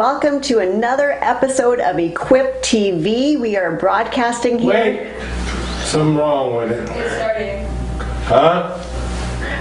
Hello, friends. Welcome to another episode of Equip TV. We are broadcasting here. Wait, something wrong with it. It's starting. Huh?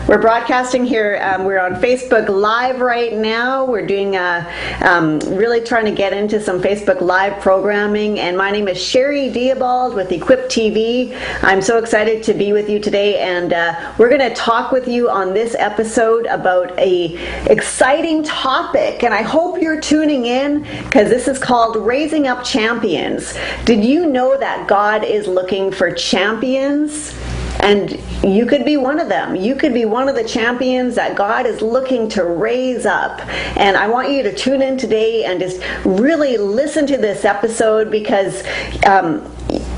We're broadcasting here. Um, we're on Facebook Live right now. We're doing uh, um, really trying to get into some Facebook Live programming. And my name is Sherry Diabald with Equip TV. I'm so excited to be with you today, and uh, we're going to talk with you on this episode about a exciting topic. And I hope you're tuning in because this is called Raising Up Champions. Did you know that God is looking for champions? And you could be one of them. You could be one of the champions that God is looking to raise up. And I want you to tune in today and just really listen to this episode because um,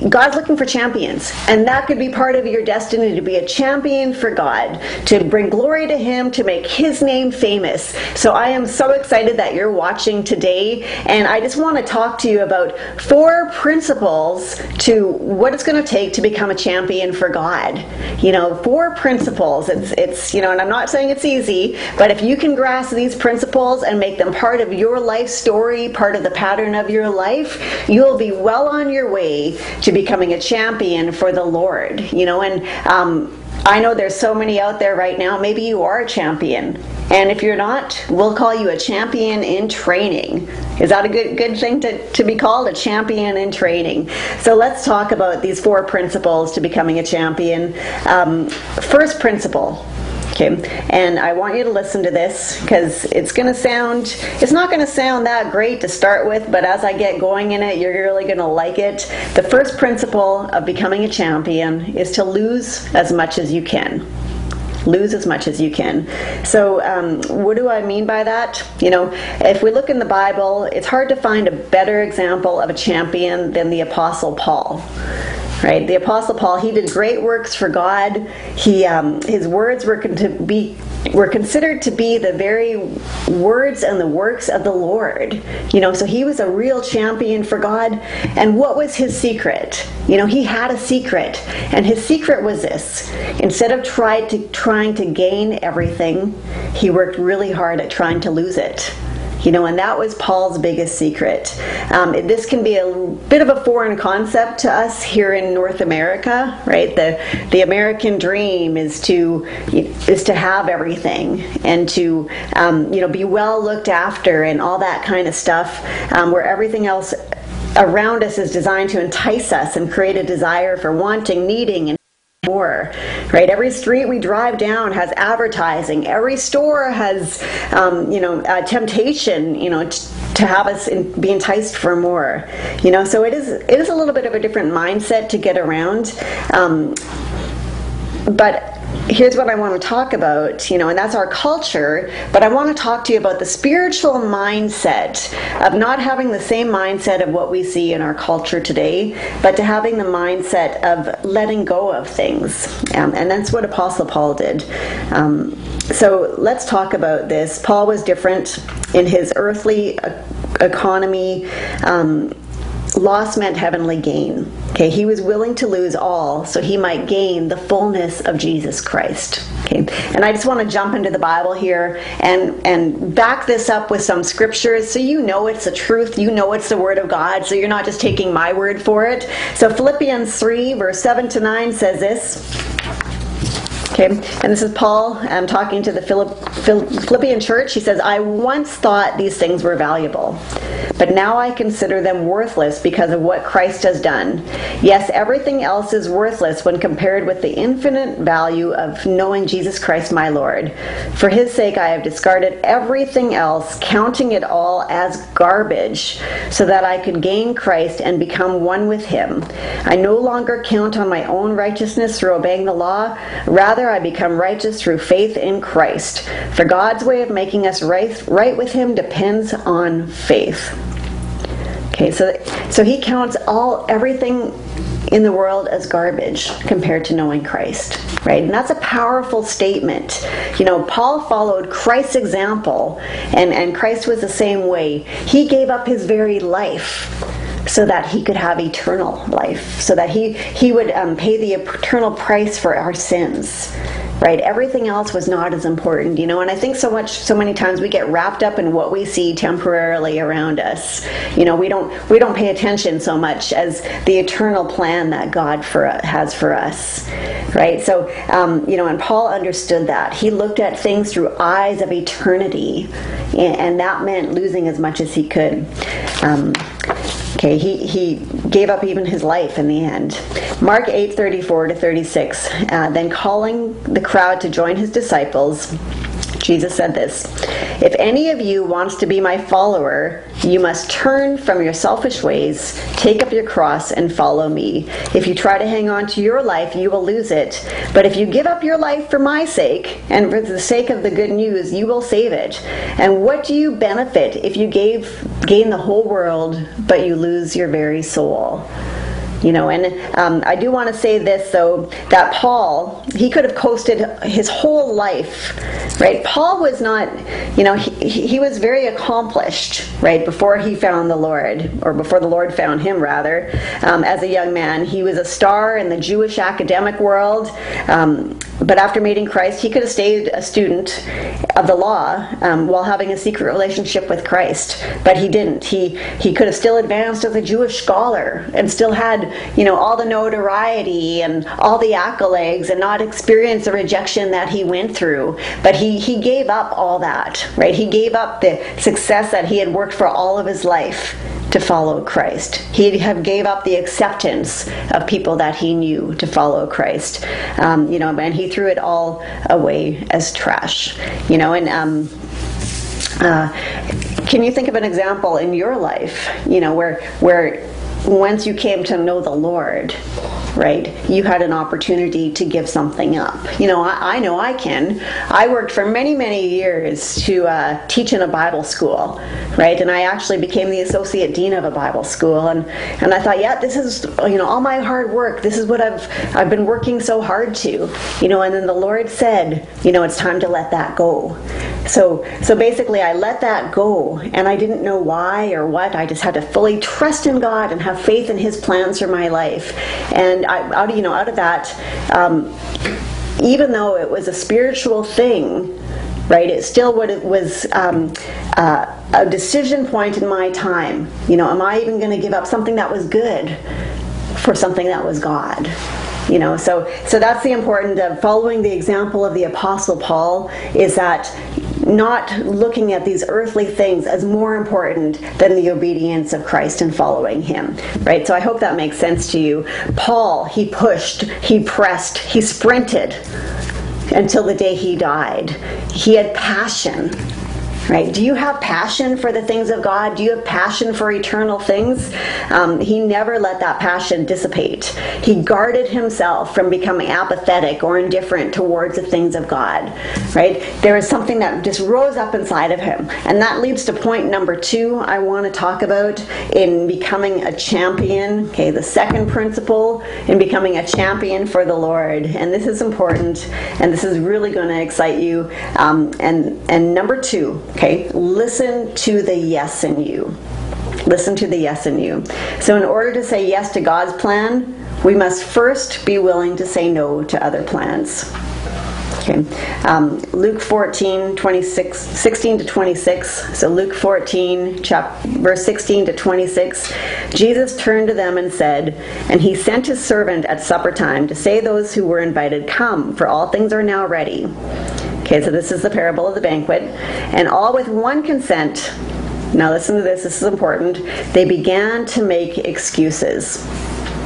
God's looking for champions, and that could be part of your destiny to be a champion for God, to bring glory to Him, to make His name famous. So I am so excited that you're watching today, and I just want to talk to you about four principles to what it's going to take to become a champion for God. You know, four principles. It's it's you know, and I'm not saying it's easy, but if you can grasp these principles and make them part of your life story, part of the pattern of your life, you'll be well on your way to becoming a champion for the Lord. You know, and um, I know there's so many out there right now. Maybe you are a champion, and if you're not, we'll call you a champion in training. Is that a good good thing to, to be called a champion in training? So let's talk about these four principles to becoming a champion. Um, first principle Okay, and I want you to listen to this because it's going to sound, it's not going to sound that great to start with, but as I get going in it, you're really going to like it. The first principle of becoming a champion is to lose as much as you can lose as much as you can. So, um, what do I mean by that? You know, if we look in the Bible, it's hard to find a better example of a champion than the Apostle Paul right? The Apostle Paul, he did great works for God. He, um, his words were to be were considered to be the very words and the works of the Lord. You know, so he was a real champion for God. And what was his secret? You know, he had a secret, and his secret was this: instead of tried to trying to gain everything, he worked really hard at trying to lose it. You know, and that was Paul's biggest secret. Um, this can be a bit of a foreign concept to us here in North America, right? The the American dream is to is to have everything and to um, you know be well looked after and all that kind of stuff, um, where everything else around us is designed to entice us and create a desire for wanting, needing, and more right? Every street we drive down has advertising. Every store has um, you know a temptation you know t- to have us in, be enticed for more you know? So it is it is a little bit of a different mindset to get around um, but here's what I want to talk about, you know, and that's our culture, but I want to talk to you about the spiritual mindset of not having the same mindset of what we see in our culture today, but to having the mindset of letting go of things. Um, and that's what Apostle Paul did. Um, so let's talk about this. Paul was different in his earthly economy. Um, loss meant heavenly gain. Okay, he was willing to lose all so he might gain the fullness of Jesus Christ. Okay, and I just want to jump into the Bible here and and back this up with some scriptures so you know it's the truth, you know it's the word of God, so you're not just taking my word for it. So Philippians 3 verse 7 to 9 says this. Okay, and this is Paul um, talking to the Philippian church. He says, I once thought these things were valuable, but now I consider them worthless because of what Christ has done. Yes, everything else is worthless when compared with the infinite value of knowing Jesus Christ my Lord. For his sake, I have discarded everything else, counting it all as garbage, so that I could gain Christ and become one with him. I no longer count on my own righteousness through obeying the law. Rather, Rather, I become righteous through faith in Christ. For God's way of making us right, right with Him depends on faith. Okay, so so He counts all everything in the world as garbage compared to knowing Christ, right? And that's a powerful statement. You know, Paul followed Christ's example, and, and Christ was the same way. He gave up his very life so that he could have eternal life, so that he, he would um, pay the eternal price for our sins. right? Everything else was not as important, you know. And I think so much, so many times we get wrapped up in what we see temporarily around us. You know, we don't we don't pay attention so much as the eternal plan that God for has for us, right? So, um, you know, and Paul understood that. He looked at things through eyes of eternity, and that meant losing as much as he could. Um, Okay, he, he gave up even his life in the end. Mark 8 34 to 36. Uh, then calling the crowd to join his disciples, Jesus said this If any of you wants to be my follower, you must turn from your selfish ways, take up your cross, and follow me. If you try to hang on to your life, you will lose it. But if you give up your life for my sake, and for the sake of the good news, you will save it. And what do you benefit if you gave, gain the whole world, but you lose your very soul? You know, and um, I do want to say this though that Paul, he could have coasted his whole life, right? Paul was not, you know, he, he was very accomplished, right, before he found the Lord, or before the Lord found him, rather, um, as a young man. He was a star in the Jewish academic world, um, but after meeting Christ, he could have stayed a student of the law um, while having a secret relationship with Christ, but he didn't. He he could have still advanced as a Jewish scholar and still had you know, all the notoriety and all the accolades and not experience the rejection that he went through. But he, he gave up all that, right? He gave up the success that he had worked for all of his life to follow Christ. He have gave up the acceptance of people that he knew to follow Christ. Um, you know, and he threw it all away as trash. You know, and um, uh, can you think of an example in your life? You know, where where once you came to know the Lord, right, you had an opportunity to give something up. You know, I, I know I can. I worked for many, many years to uh, teach in a Bible school, right, and I actually became the associate dean of a Bible school, and and I thought, yeah, this is you know all my hard work. This is what I've I've been working so hard to, you know, and then the Lord said, you know, it's time to let that go. So so basically, I let that go, and I didn't know why or what. I just had to fully trust in God and have have faith in His plans for my life. And I, out of, you know, out of that, um, even though it was a spiritual thing, right? It still would it was um, uh, a decision point in my time. You know, am I even going to give up something that was good for something that was God? You know, so so that's the important of following the example of the Apostle Paul. Is that not looking at these earthly things as more important than the obedience of Christ and following Him. Right? So I hope that makes sense to you. Paul, he pushed, he pressed, he sprinted until the day he died. He had passion right? Do you have passion for the things of God? Do you have passion for eternal things? Um, he never let that passion dissipate. He guarded himself from becoming apathetic or indifferent towards the things of God, right? There is something that just rose up inside of him. And that leads to point number two I want to talk about in becoming a champion. Okay, the second principle in becoming a champion for the Lord. And this is important, and this is really going to excite you. Um, and, and number two, Okay, listen to the yes in you. Listen to the yes in you. So, in order to say yes to God's plan, we must first be willing to say no to other plans. Okay. Um, Luke 14, 26, 16 to 26. So Luke 14, chap, verse 16 to 26. Jesus turned to them and said, And he sent his servant at supper time to say those who were invited, Come, for all things are now ready. Okay, so this is the parable of the banquet. And all with one consent, now listen to this, this is important, they began to make excuses.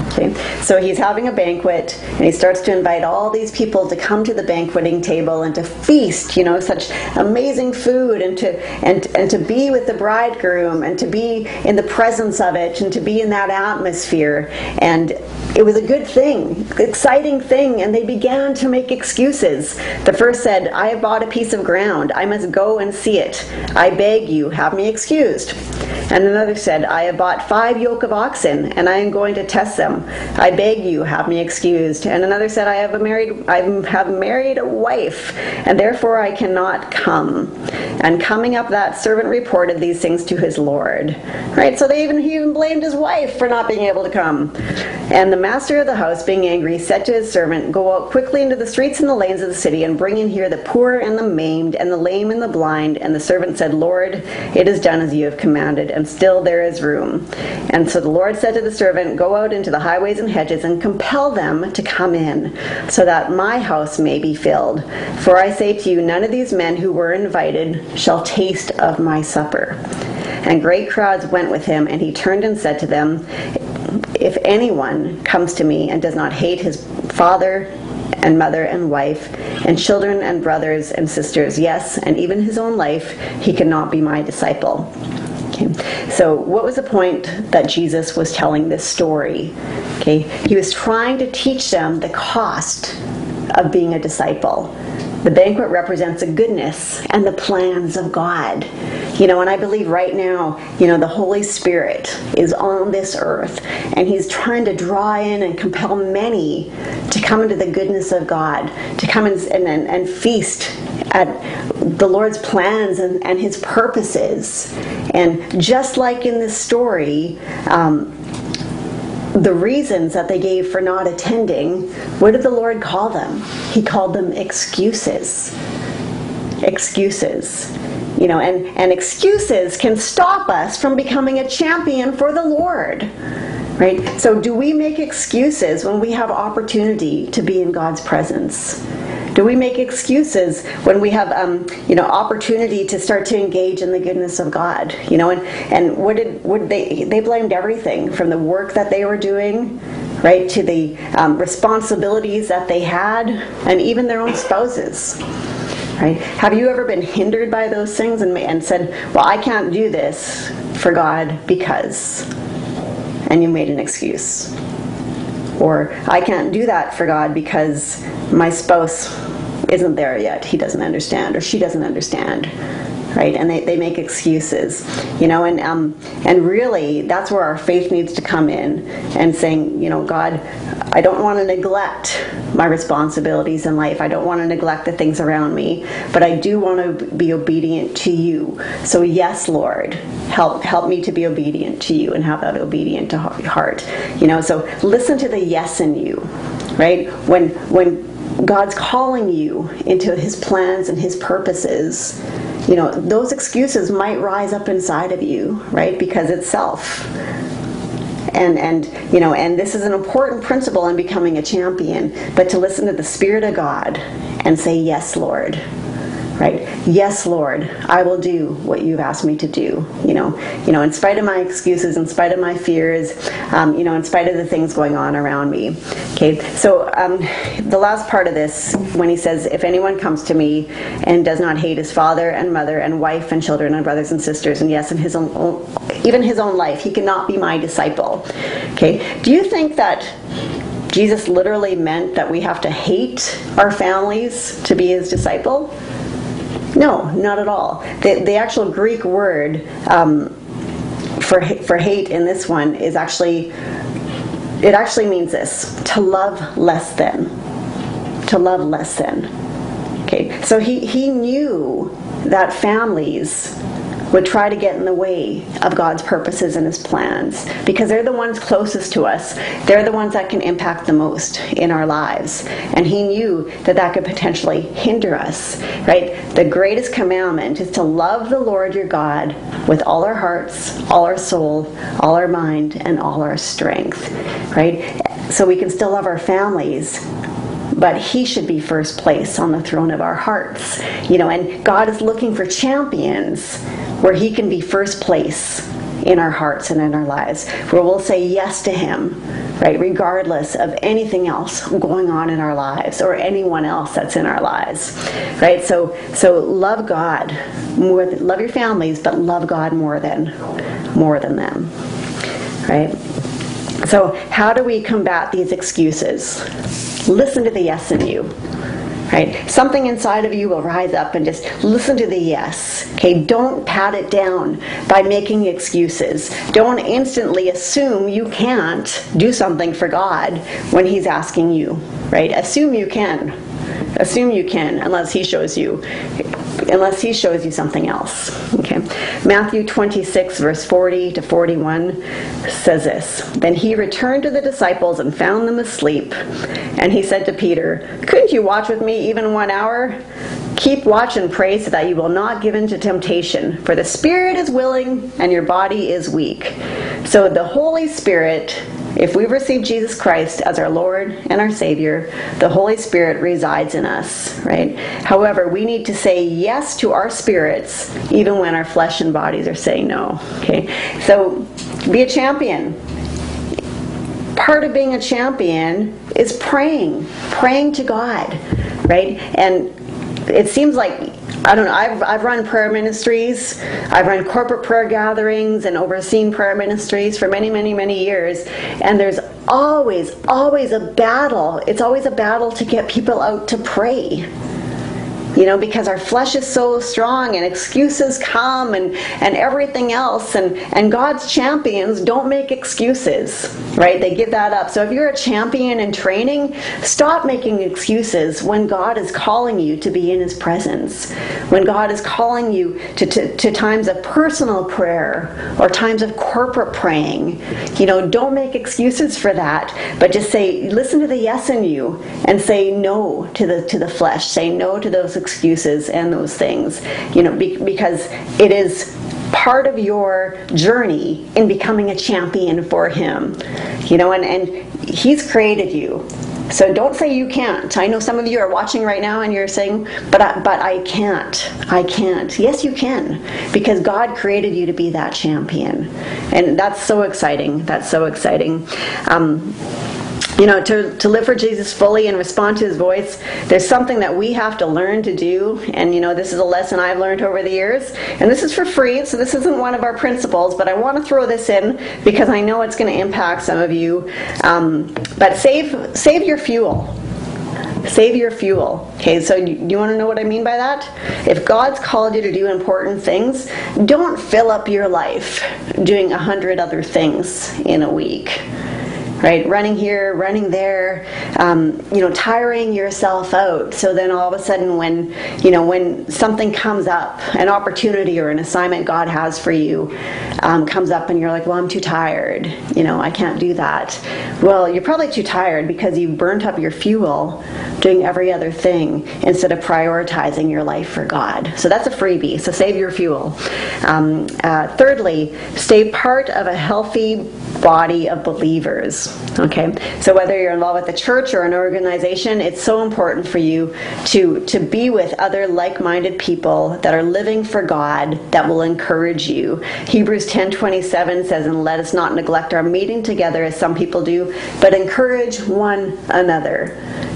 Okay. So he's having a banquet and he starts to invite all these people to come to the banqueting table and to feast, you know, such amazing food and to and and to be with the bridegroom and to be in the presence of it and to be in that atmosphere. And it was a good thing, exciting thing, and they began to make excuses. The first said, I have bought a piece of ground. I must go and see it. I beg you, have me excused. And another said, I have bought five yoke of oxen, and I am going to test them I beg you, have me excused. And another said, I have a married, I have married a wife, and therefore I cannot come. And coming up, that servant reported these things to his lord. Right? So they even he even blamed his wife for not being able to come. And the master of the house, being angry, said to his servant, Go out quickly into the streets and the lanes of the city, and bring in here the poor and the maimed, and the lame and the blind. And the servant said, Lord, it is done as you have commanded, and still there is room. And so the Lord said to the servant, Go out into the highways and hedges, and compel them to come in, so that my house may be filled. For I say to you, none of these men who were invited shall taste of my supper. And great crowds went with him, and he turned and said to them, If anyone comes to me and does not hate his father and mother and wife and children and brothers and sisters, yes, and even his own life, he cannot be my disciple. Okay. So, what was the point that Jesus was telling this story? Okay, he was trying to teach them the cost of being a disciple. The banquet represents the goodness and the plans of God. You know, and I believe right now, you know, the Holy Spirit is on this earth and He's trying to draw in and compel many to come into the goodness of God, to come and, and, and feast at the Lord's plans and, and His purposes. And just like in this story, um, the reasons that they gave for not attending, what did the Lord call them? He called them excuses. Excuses. You know, and, and excuses can stop us from becoming a champion for the Lord. Right? So, do we make excuses when we have opportunity to be in God's presence? Do we make excuses when we have, um, you know, opportunity to start to engage in the goodness of God? You know, and, and what did they they blamed everything from the work that they were doing, right, to the um, responsibilities that they had, and even their own spouses. Right? Have you ever been hindered by those things and, and said, "Well, I can't do this for God because," and you made an excuse? Or I can't do that for God because my spouse isn't there yet. He doesn't understand, or she doesn't understand. Right, and they, they make excuses, you know, and um, and really that's where our faith needs to come in, and saying, you know, God, I don't want to neglect my responsibilities in life. I don't want to neglect the things around me, but I do want to be obedient to you. So yes, Lord, help help me to be obedient to you and have that obedient to heart. You know, so listen to the yes in you, right? When when God's calling you into his plans and his purposes, you know, those excuses might rise up inside of you, right? Because it's self. And and you know, and this is an important principle in becoming a champion, but to listen to the spirit of God and say, "Yes, Lord." Right? Yes lord i will do what you've asked me to do you know? You know in spite of my excuses in spite of my fears um, you know in spite of the things going on around me okay? So um, the last part of this when he says if anyone comes to me and does not hate his father and mother and wife and children and brothers and sisters and yes in his own even his own life he cannot be my disciple okay? Do you think that Jesus literally meant that we have to hate our families to be his disciple? No, not at all. The, the actual Greek word um, for, for hate in this one is actually, it actually means this to love less than. To love less than. Okay, so he, he knew that families would try to get in the way of God's purposes and His plans because they're the ones closest to us. They're the ones that can impact the most in our lives. And He knew that that could potentially hinder us, right? The greatest commandment is to love the Lord your God with all our hearts, all our soul, all our mind, and all our strength, right? So we can still love our families, but he should be first place on the throne of our hearts. You know, and God is looking for champions where He can be first place in our hearts and in our lives, where we'll say yes to Him, right, regardless of anything else going on in our lives or anyone else that's in our lives, right? So, so love God more, than, love your families, but love God more than, more than them, right? So, how do we combat these excuses? Listen to the yes in you right? Something inside of you will rise up and just listen to the yes. Okay, don't pat it down by making excuses. Don't instantly assume you can't do something for God when He's asking you, right? Assume you can. Assume you can unless He shows you unless he shows you something else. Okay. Matthew 26, verse 40 to 41 says this Then he returned to the disciples and found them asleep. And he said to Peter, Couldn't you watch with me even one hour? Keep watch and pray so that you will not give in to temptation, for the spirit is willing and your body is weak. So the Holy Spirit if we've received Jesus Christ as our Lord and our Savior, the Holy Spirit resides in us, right? However, we need to say yes to our spirits even when our flesh and bodies are saying no, okay? So be a champion. Part of being a champion is praying, praying to God, right? And it seems like I don't know. I've, I've run prayer ministries. I've run corporate prayer gatherings and overseen prayer ministries for many, many, many years. And there's always, always a battle. It's always a battle to get people out to pray you know because our flesh is so strong and excuses come and and everything else. And and god's champions don't make excuses right? They give that up. So if you're a champion in training stop making excuses when god is calling you to be in his presence. When god is calling you to, to, to times of personal prayer or times of corporate praying. You know don't make excuses for that but just say listen to the yes in you and say no to the to the flesh. Say no to those excuses and those things, you know, be, because it is part of your journey in becoming a champion for Him, you know, and, and He's created you. So don't say you can't. I know some of you are watching right now and you're saying, but I, but I can't. I can't. Yes, you can, because God created you to be that champion, and that's so exciting. That's so exciting. Um, you know, to, to live for Jesus fully and respond to his voice, there's something that we have to learn to do. And, you know, this is a lesson I've learned over the years. And this is for free, so this isn't one of our principles, but I want to throw this in because I know it's going to impact some of you. Um, but save, save your fuel. Save your fuel. Okay, so do you want to know what I mean by that? If God's called you to do important things, don't fill up your life doing a hundred other things in a week right? Running here, running there, um, you know, tiring yourself out. So then all of a sudden, when you know, when something comes up, an opportunity or an assignment God has for you um, comes up, and you're like, "Well, I'm too tired. You know, I can't do that." Well, you're probably too tired because you burnt up your fuel doing every other thing instead of prioritizing your life for God. So that's a freebie. So save your fuel. Um, uh, thirdly, stay part of a healthy body of believers. Okay, so whether you're involved with a church or an organization, it's so important for you to to be with other like-minded people that are living for God that will encourage you. Hebrews 10:27 says, "And let us not neglect our meeting together as some people do, but encourage one another."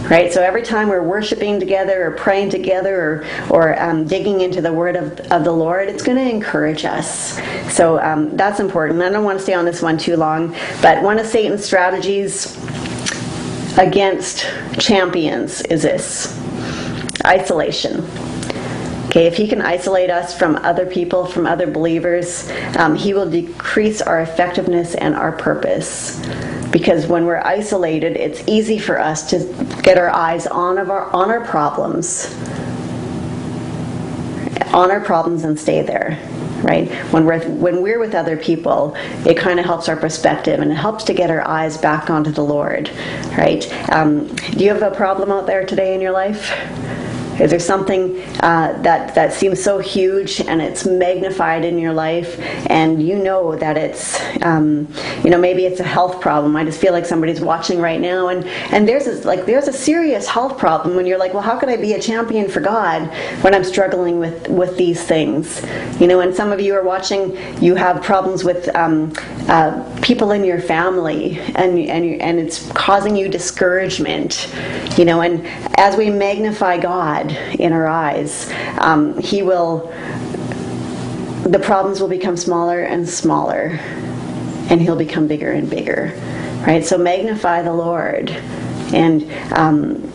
Right. So every time we're worshiping together or praying together or or um, digging into the Word of, of the Lord, it's going to encourage us. So um, that's important. I don't want to stay on this one too long, but one of Satan's strategies against champions is this isolation. Okay, if he can isolate us from other people, from other believers, um, he will decrease our effectiveness and our purpose. Because when we're isolated, it's easy for us to get our eyes on of our on our problems, on our problems, and stay there right? When we're when we're with other people, it kind of helps our perspective and it helps to get our eyes back onto the Lord, right? Um, do you have a problem out there today in your life? Is there something uh, that that seems so huge and it's magnified in your life, and you know that it's, um, you know, maybe it's a health problem. I just feel like somebody's watching right now, and and there's a, like there's a serious health problem when you're like, well, how can I be a champion for God when I'm struggling with with these things? You know, and some of you are watching. You have problems with um, uh, people in your family, and and and it's causing you discouragement. You know, and as we magnify God in our eyes, um, He will, the problems will become smaller and smaller, and He'll become bigger and bigger. Right? So magnify the Lord. And um,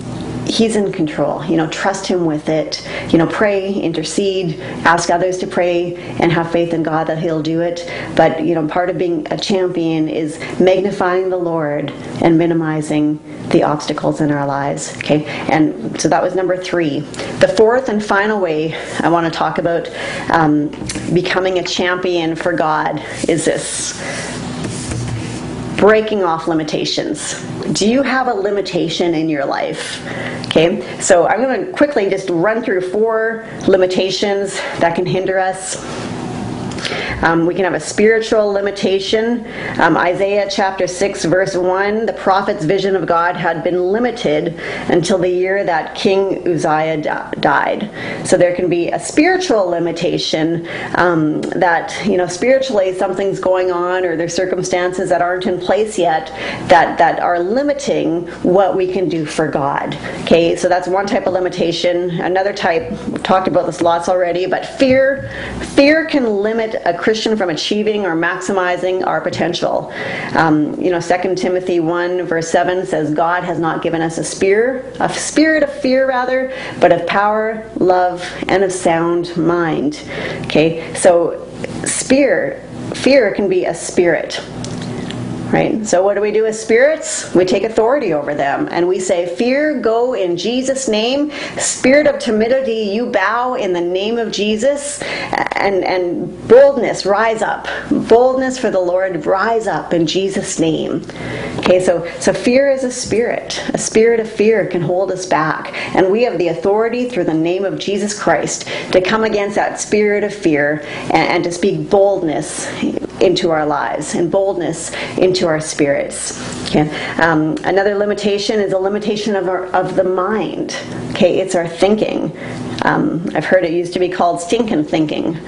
he's in control. You know, trust him with it. You know, pray, intercede, ask others to pray, and have faith in God that he'll do it. But, you know, part of being a champion is magnifying the Lord and minimizing the obstacles in our lives. Okay, and so that was number three. The fourth and final way I want to talk about um, becoming a champion for God is this breaking off limitations. Do you have a limitation in your life? Okay, so I'm going to quickly just run through four limitations that can hinder us. Um, we can have a spiritual limitation. Um, Isaiah chapter 6, verse 1 the prophet's vision of God had been limited until the year that King Uzziah died. So there can be a spiritual limitation um, that, you know, spiritually something's going on or there's circumstances that aren't in place yet that, that are limiting what we can do for God. Okay, so that's one type of limitation. Another type, we've talked about this lots already, but fear. Fear can limit a Christian from achieving or maximizing our potential. Um, you know, 2 Timothy 1 verse 7 says, God has not given us a spirit, a spirit of fear rather, but of power, love, and of sound mind. Okay, so fear, fear can be a spirit right? So what do we do with spirits? We take authority over them and we say, Fear, go in Jesus' name. Spirit of timidity, you bow in the name of Jesus. And, and boldness, rise up. Boldness for the Lord, rise up in Jesus' name. Okay, so, so fear is a spirit. A spirit of fear can hold us back. And we have the authority through the name of Jesus Christ to come against that spirit of fear and, and to speak boldness into our lives and boldness into our spirits. Okay? Um, another limitation is a limitation of, our, of the mind. Okay, it's our thinking. Um, I've heard it used to be called stinking thinking,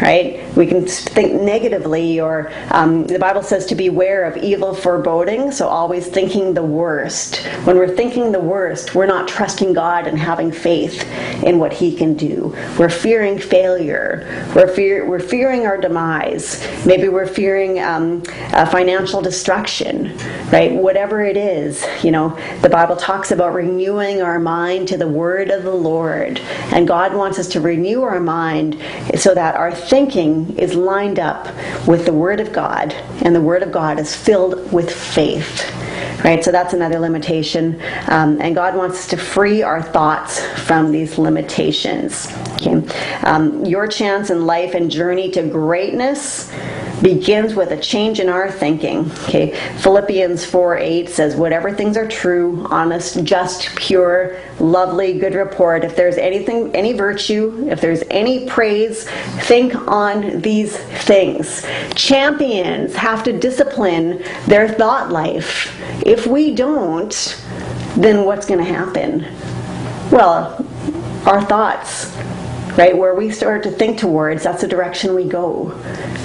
right? We can think negatively, or um, the Bible says to beware of evil foreboding, so always thinking the worst. When we're thinking the worst, we're not trusting God and having faith in what He can do. We're fearing failure. We're, fear, we're fearing our demise. Maybe we're fearing um, financial destruction, right? Whatever it is, you know, the Bible talks about renewing our mind to the Word of the Lord. And God wants us to renew our mind so that our thinking is lined up with the Word of God, and the Word of God is filled with faith. Right, so that's another limitation, um, and God wants us to free our thoughts from these limitations. Okay, um, your chance in life and journey to greatness begins with a change in our thinking. Okay, Philippians 4 8 says, Whatever things are true, honest, just, pure, lovely, good report, if there's anything, any virtue, if there's any praise, think on these things. Champions have to discipline their thought life. If we don't, then what's going to happen? Well, our thoughts right? Where we start to think towards, that's the direction we go,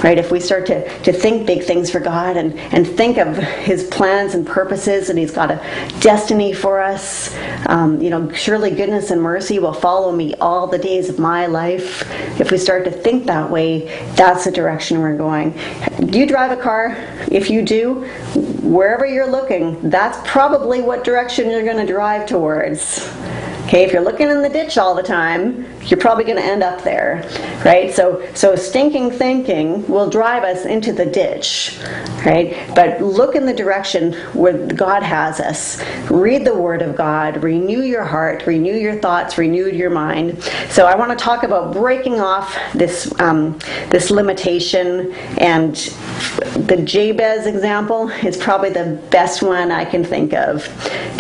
right? If we start to, to think big things for God and, and think of His plans and purposes, and He's got a destiny for us, um, you know, surely goodness and mercy will follow me all the days of my life. If we start to think that way, that's the direction we're going. Do you drive a car? If you do, wherever you're looking, that's probably what direction you're going to drive towards. Okay, if you're looking in the ditch all the time, you're probably going to end up there, right? So, so stinking thinking will drive us into the ditch, right? But look in the direction where God has us. Read the Word of God. Renew your heart. Renew your thoughts. Renew your mind. So, I want to talk about breaking off this um, this limitation, and the Jabez example is probably the best one I can think of.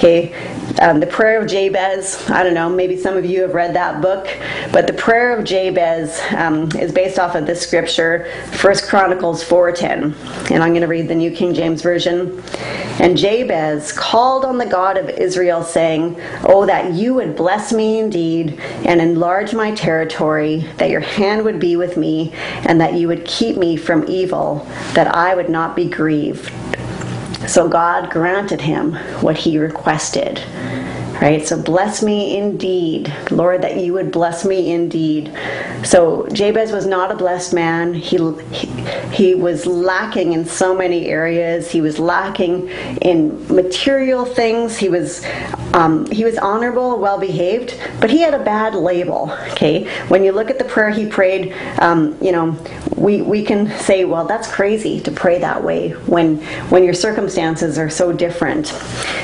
Okay, um, the prayer of Jabez. I don't know, maybe some of you have read that book, but the prayer of Jabez um, is based off of this scripture, 1 Chronicles 4:10, and I'm going to read the New King James Version. And Jabez called on the God of Israel, saying, "Oh, that you would bless me indeed and enlarge my territory, that your hand would be with me, and that you would keep me from evil, that I would not be grieved." So God granted him what he requested. Right? So bless me indeed. Lord, that you would bless me indeed. So Jabez was not a blessed man. He, he, he was lacking in so many areas. He was lacking in material things. He was um, he was honorable, well behaved, but he had a bad label. Okay, when you look at the prayer he prayed, um, you know, we, we can say, well, that's crazy to pray that way when when your circumstances are so different.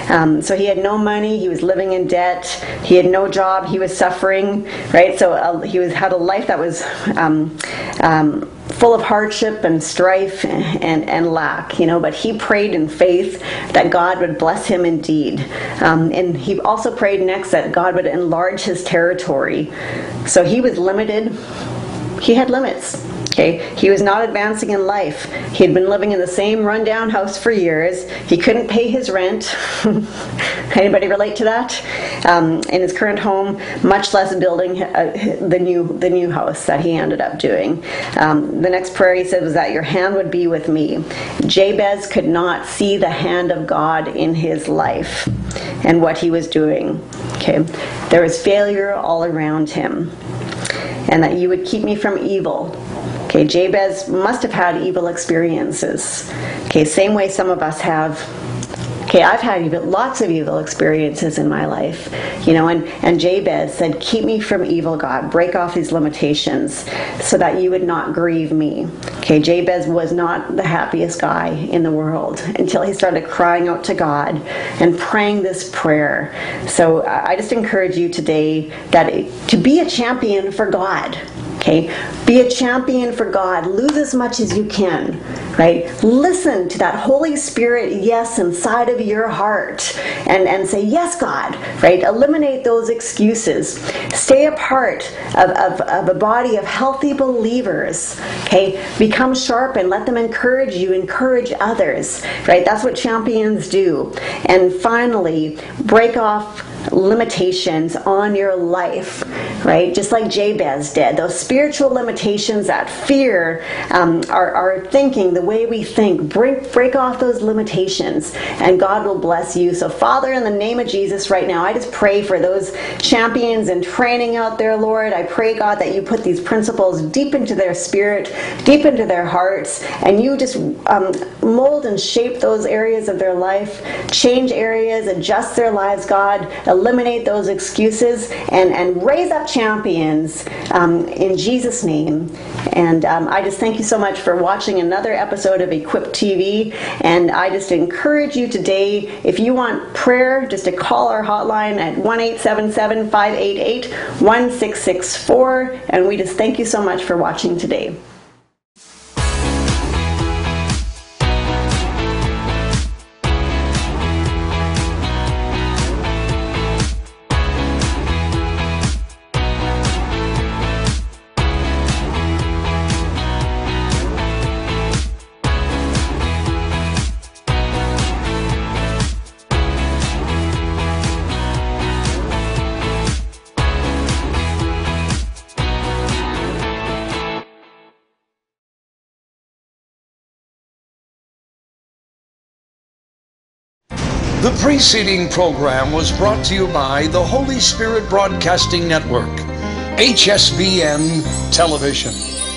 Um, so he had no money, he was living in debt, he had no job, he was suffering, right? So uh, he was had a life that was. Um, um, full of hardship and strife and, and lack, you know, but he prayed in faith that God would bless him indeed. Um, and he also prayed next that God would enlarge his territory. So he was limited, he had limits. Okay, he was not advancing in life. He had been living in the same rundown house for years. He couldn't pay his rent. Anybody relate to that? Um, in his current home, much less building uh, the new the new house that he ended up doing. Um, the next prayer he said was that your hand would be with me. Jabez could not see the hand of God in his life and what he was doing. Okay, there was failure all around him, and that you would keep me from evil Okay, Jabez must have had evil experiences. Okay, same way some of us have. Okay, I've had lots of evil experiences in my life, you know, and, and Jabez said, Keep me from evil, God. Break off these limitations so that you would not grieve me. Okay, Jabez was not the happiest guy in the world until he started crying out to God and praying this prayer. So I just encourage you today that to be a champion for God. Okay? Be a champion for God. Lose as much as you can, right? Listen to that Holy Spirit yes inside of your heart and, and say, Yes, God, right? Eliminate those excuses. Stay a part of, of, of a body of healthy believers, okay? Become sharp and let them encourage you, encourage others, right? That's what champions do. And finally, break off limitations on your life, right? Just like Jabez did. Those spiritual limitations, that fear, um, our, our thinking, the way we think, break, break off those limitations, and God will bless you. So, Father, in the name of Jesus, right now, I just pray for those champions and training out there, Lord. I pray, God, that you put these principles deep into their spirit, deep into their hearts, and you just um, mold and shape those areas of their life, change areas, adjust their lives, God eliminate those excuses and, and raise up champions um, in Jesus' name. And um, I just thank you so much for watching another episode of Equip TV. And I just encourage you today, if you want prayer, just to call our hotline at 1 588 1664. And we just thank you so much for watching today. Preceding program was brought to you by the Holy Spirit Broadcasting Network, HSBN Television.